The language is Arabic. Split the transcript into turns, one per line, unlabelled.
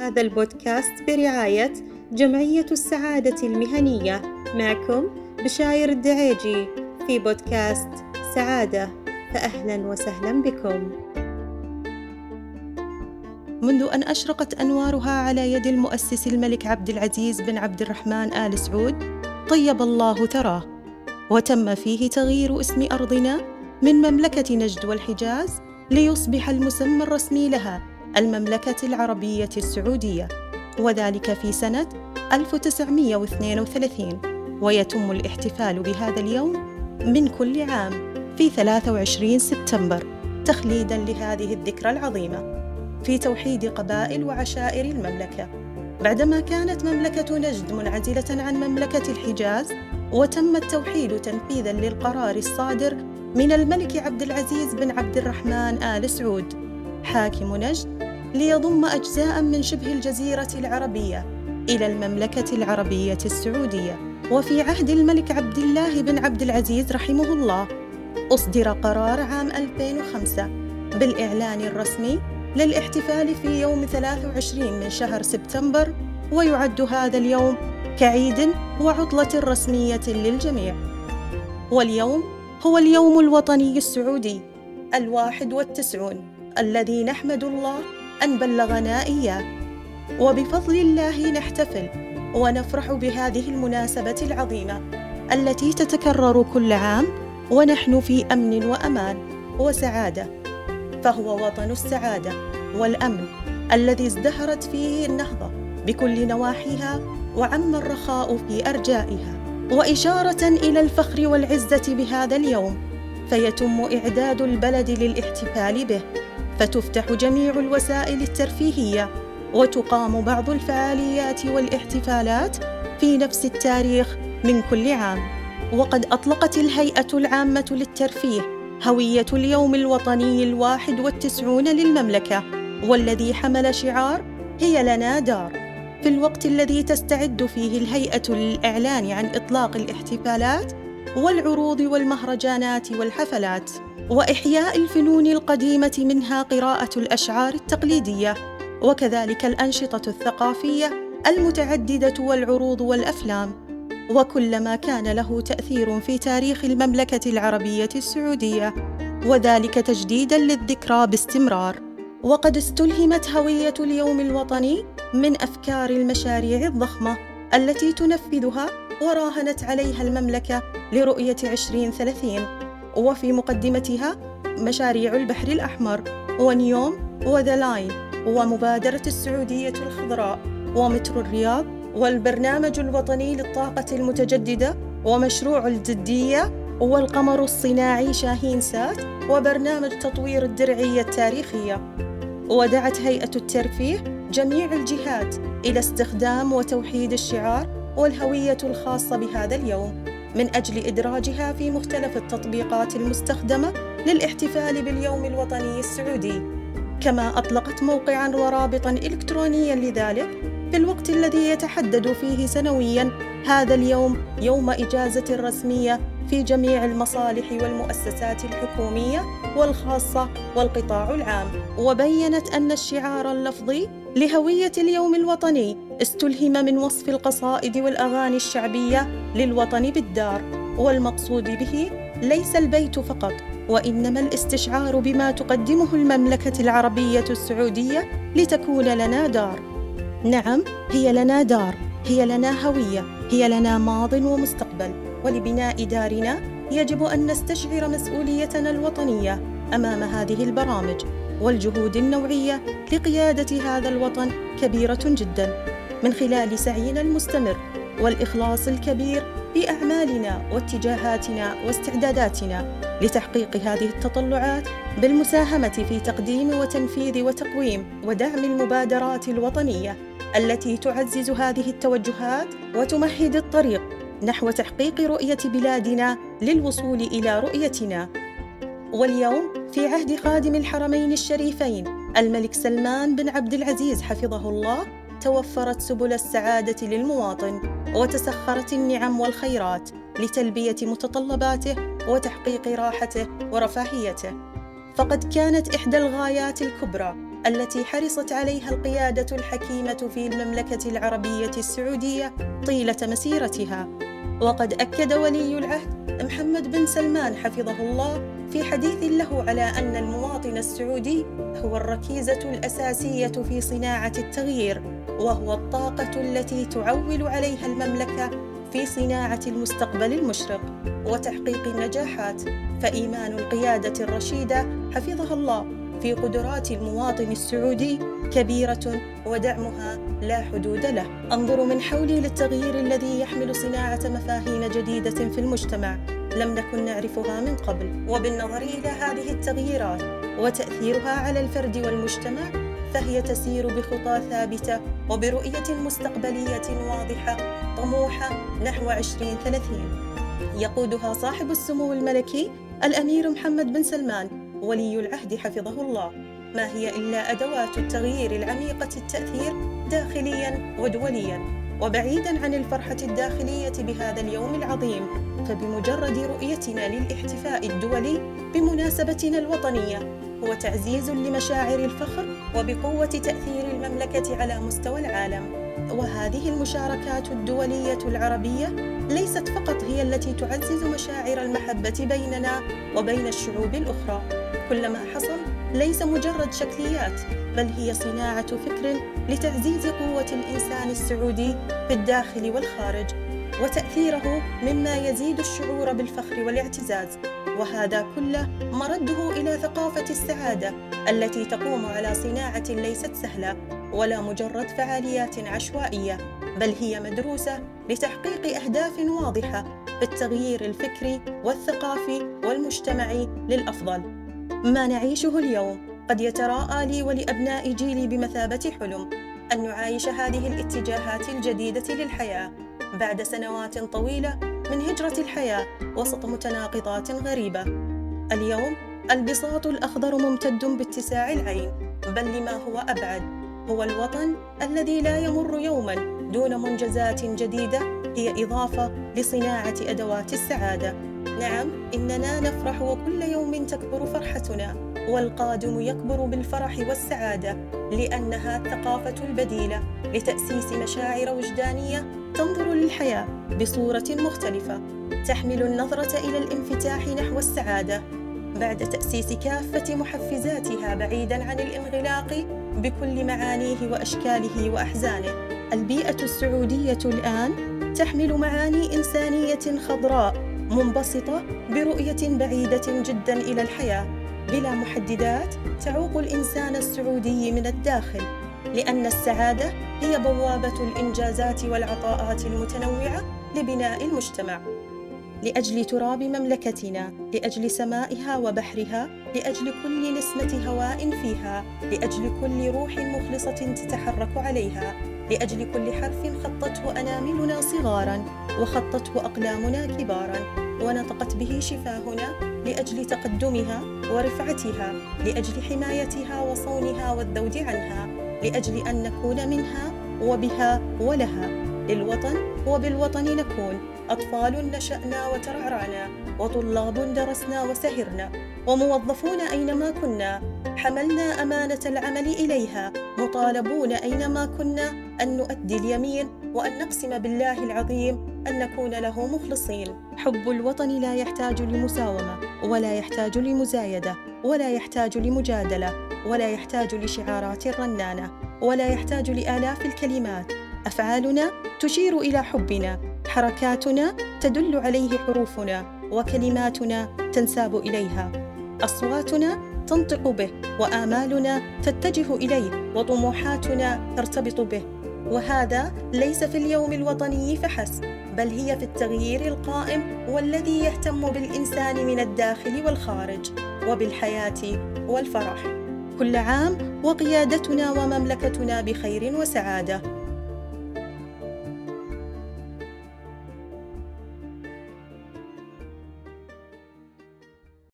هذا البودكاست برعاية جمعية السعادة المهنية. معكم بشاير الدعيجي في بودكاست سعادة. فأهلا وسهلا بكم. منذ أن أشرقت أنوارها على يد المؤسس الملك عبد العزيز بن عبد الرحمن آل سعود طيب الله ثراه وتم فيه تغيير اسم أرضنا من مملكة نجد والحجاز ليصبح المسمى الرسمي لها. المملكة العربية السعودية وذلك في سنة 1932 ويتم الاحتفال بهذا اليوم من كل عام في 23 سبتمبر تخليدا لهذه الذكرى العظيمة. في توحيد قبائل وعشائر المملكة بعدما كانت مملكة نجد منعزلة عن مملكة الحجاز وتم التوحيد تنفيذا للقرار الصادر من الملك عبد العزيز بن عبد الرحمن آل سعود. حاكم نجد ليضم أجزاء من شبه الجزيرة العربية إلى المملكة العربية السعودية. وفي عهد الملك عبد الله بن عبد العزيز رحمه الله أصدر قرار عام 2005 بالإعلان الرسمي للاحتفال في يوم 23 من شهر سبتمبر ويعد هذا اليوم كعيد وعطلة رسمية للجميع. واليوم هو اليوم الوطني السعودي الواحد والتسعون. الذي نحمد الله أن بلغنا إياه. وبفضل الله نحتفل ونفرح بهذه المناسبة العظيمة التي تتكرر كل عام ونحن في أمن وأمان وسعادة. فهو وطن السعادة والأمن الذي ازدهرت فيه النهضة بكل نواحيها وعم الرخاء في أرجائها. وإشارة إلى الفخر والعزة بهذا اليوم فيتم إعداد البلد للاحتفال به فتفتح جميع الوسائل الترفيهية وتقام بعض الفعاليات والاحتفالات في نفس التاريخ من كل عام. وقد أطلقت الهيئة العامة للترفيه هوية اليوم الوطني الواحد والتسعون للمملكة والذي حمل شعار هي لنا دار. في الوقت الذي تستعد فيه الهيئة للإعلان عن إطلاق الاحتفالات والعروض والمهرجانات والحفلات. وإحياء الفنون القديمة منها قراءة الأشعار التقليدية وكذلك الأنشطة الثقافية المتعددة والعروض والأفلام. وكل ما كان له تأثير في تاريخ المملكة العربية السعودية وذلك تجديدا للذكرى باستمرار. وقد استلهمت هوية اليوم الوطني من أفكار المشاريع الضخمة التي تنفذها وراهنت عليها المملكة لرؤية 2030 وفي مقدمتها مشاريع البحر الأحمر ونيوم وذا لاين ومبادرة السعودية الخضراء ومترو الرياض والبرنامج الوطني للطاقة المتجددة ومشروع الجدية والقمر الصناعي شاهين سات وبرنامج تطوير الدرعية التاريخية. ودعت هيئة الترفيه جميع الجهات إلى استخدام وتوحيد الشعار والهوية الخاصة بهذا اليوم. من أجل إدراجها في مختلف التطبيقات المستخدمة للاحتفال باليوم الوطني السعودي. كما أطلقت موقعا ورابطا إلكترونيا لذلك في الوقت الذي يتحدد فيه سنويا هذا اليوم يوم إجازة رسمية في جميع المصالح والمؤسسات الحكومية والخاصة والقطاع العام. وبينت أن الشعار اللفظي لهوية اليوم الوطني استلهم من وصف القصائد والأغاني الشعبية للوطن بالدار والمقصود به ليس البيت فقط وإنما الاستشعار بما تقدمه المملكة العربية السعودية لتكون لنا دار. نعم هي لنا دار هي لنا هوية هي لنا ماض ومستقبل ولبناء دارنا يجب أن نستشعر مسؤوليتنا الوطنية أمام هذه البرامج والجهود النوعية لقيادة هذا الوطن كبيرة جدا. من خلال سعينا المستمر والإخلاص الكبير في اعمالنا واتجاهاتنا واستعداداتنا لتحقيق هذه التطلعات بالمساهمة في تقديم وتنفيذ وتقويم ودعم المبادرات الوطنية التي تعزز هذه التوجهات وتمهد الطريق نحو تحقيق رؤية بلادنا للوصول إلى رؤيتنا. واليوم في عهد خادم الحرمين الشريفين الملك سلمان بن عبد العزيز حفظه الله توفرت سبل السعادة للمواطن وتسخرت النعم والخيرات لتلبية متطلباته وتحقيق راحته ورفاهيته. فقد كانت إحدى الغايات الكبرى التي حرصت عليها القيادة الحكيمة في المملكة العربية السعودية طيلة مسيرتها. وقد أكد ولي العهد محمد بن سلمان حفظه الله في حديث له على أن المواطن السعودي هو الركيزة الأساسية في صناعة التغيير وهو الطاقة التي تعول عليها المملكة في صناعة المستقبل المشرق وتحقيق النجاحات فإيمان القيادة الرشيدة حفظها الله في قدرات المواطن السعودي كبيرة ودعمها لا حدود له. أنظر من حولي للتغيير الذي يحمل صناعة مفاهيم جديدة في المجتمع لم نكن نعرفها من قبل، وبالنظر إلى هذه التغييرات وتأثيرها على الفرد والمجتمع فهي تسير بخطى ثابتة وبرؤية مستقبلية واضحة طموحة نحو 2030 يقودها صاحب السمو الملكي الأمير محمد بن سلمان ولي العهد حفظه الله. ما هي إلا أدوات التغيير العميقة التأثير داخليا ودوليا وبعيدا عن الفرحة الداخلية بهذا اليوم العظيم فبمجرد رؤيتنا للاحتفاء الدولي بمناسبتنا الوطنية هو تعزيز لمشاعر الفخر وبقوة تأثير المملكة على مستوى العالم. وهذه المشاركات الدولية العربية ليست فقط هي التي تعزز مشاعر المحبة بيننا وبين الشعوب الأخرى. كل ما حصل ليس مجرد شكليات بل هي صناعة فكر لتعزيز قوة الإنسان السعودي في الداخل والخارج. وتأثيره مما يزيد الشعور بالفخر والاعتزاز وهذا كله مرده إلى ثقافة السعادة التي تقوم على صناعة ليست سهلة ولا مجرد فعاليات عشوائية بل هي مدروسة لتحقيق أهداف واضحة في التغيير الفكري والثقافي والمجتمعي للأفضل. ما نعيشه اليوم قد يتراءى لي ولأبناء جيلي بمثابة حلم أن نعايش هذه الاتجاهات الجديدة للحياة. بعد سنوات طويلة من هجرة الحياة وسط متناقضات غريبة. اليوم البساط الأخضر ممتد باتساع العين، بل لما هو أبعد، هو الوطن الذي لا يمر يوما دون منجزات جديدة هي إضافة لصناعة أدوات السعادة. نعم، إننا نفرح وكل يوم تكبر فرحتنا، والقادم يكبر بالفرح والسعادة، لأنها الثقافة البديلة لتأسيس مشاعر وجدانية تنظر للحياة بصورة مختلفة تحمل النظرة إلى الانفتاح نحو السعادة بعد تأسيس كافة محفزاتها بعيداً عن الانغلاق بكل معانيه وأشكاله وأحزانه. البيئة السعودية الآن تحمل معاني إنسانية خضراء منبسطة برؤية بعيدة جدا إلى الحياة بلا محددات تعوق الإنسان السعودي من الداخل لأن السعادة هي بوابة الإنجازات والعطاءات المتنوعة لبناء المجتمع. لأجل تراب مملكتنا، لأجل سمائها وبحرها، لأجل كل نسمة هواء فيها، لأجل كل روح مخلصة تتحرك عليها، لأجل كل حرف خطته أناملنا صغارا، وخطته أقلامنا كبارا، ونطقت به شفاهنا لأجل تقدمها ورفعتها، لأجل حمايتها وصونها والذود عنها، لأجل أن نكون منها وبها ولها. للوطن وبالوطن نكون. أطفال نشأنا وترعرعنا وطلاب درسنا وسهرنا وموظفون أينما كنا. حملنا أمانة العمل إليها مطالبون أينما كنا. أن نؤدي اليمين وأن نقسم بالله العظيم أن نكون له مخلصين. حب الوطن لا يحتاج لمساومة ولا يحتاج لمزايدة ولا يحتاج لمجادلة ولا يحتاج لشعارات رنانه ولا يحتاج لآلاف الكلمات. أفعالنا تشير إلى حبنا. حركاتنا تدل عليه حروفنا وكلماتنا تنساب إليها. أصواتنا تنطق به وآمالنا تتجه إليه وطموحاتنا ترتبط به. وهذا ليس في اليوم الوطني فحسب بل هي في التغيير القائم والذي يهتم بالإنسان من الداخل والخارج وبالحياة والفرح. كل عام وقيادتنا ومملكتنا بخير وسعادة.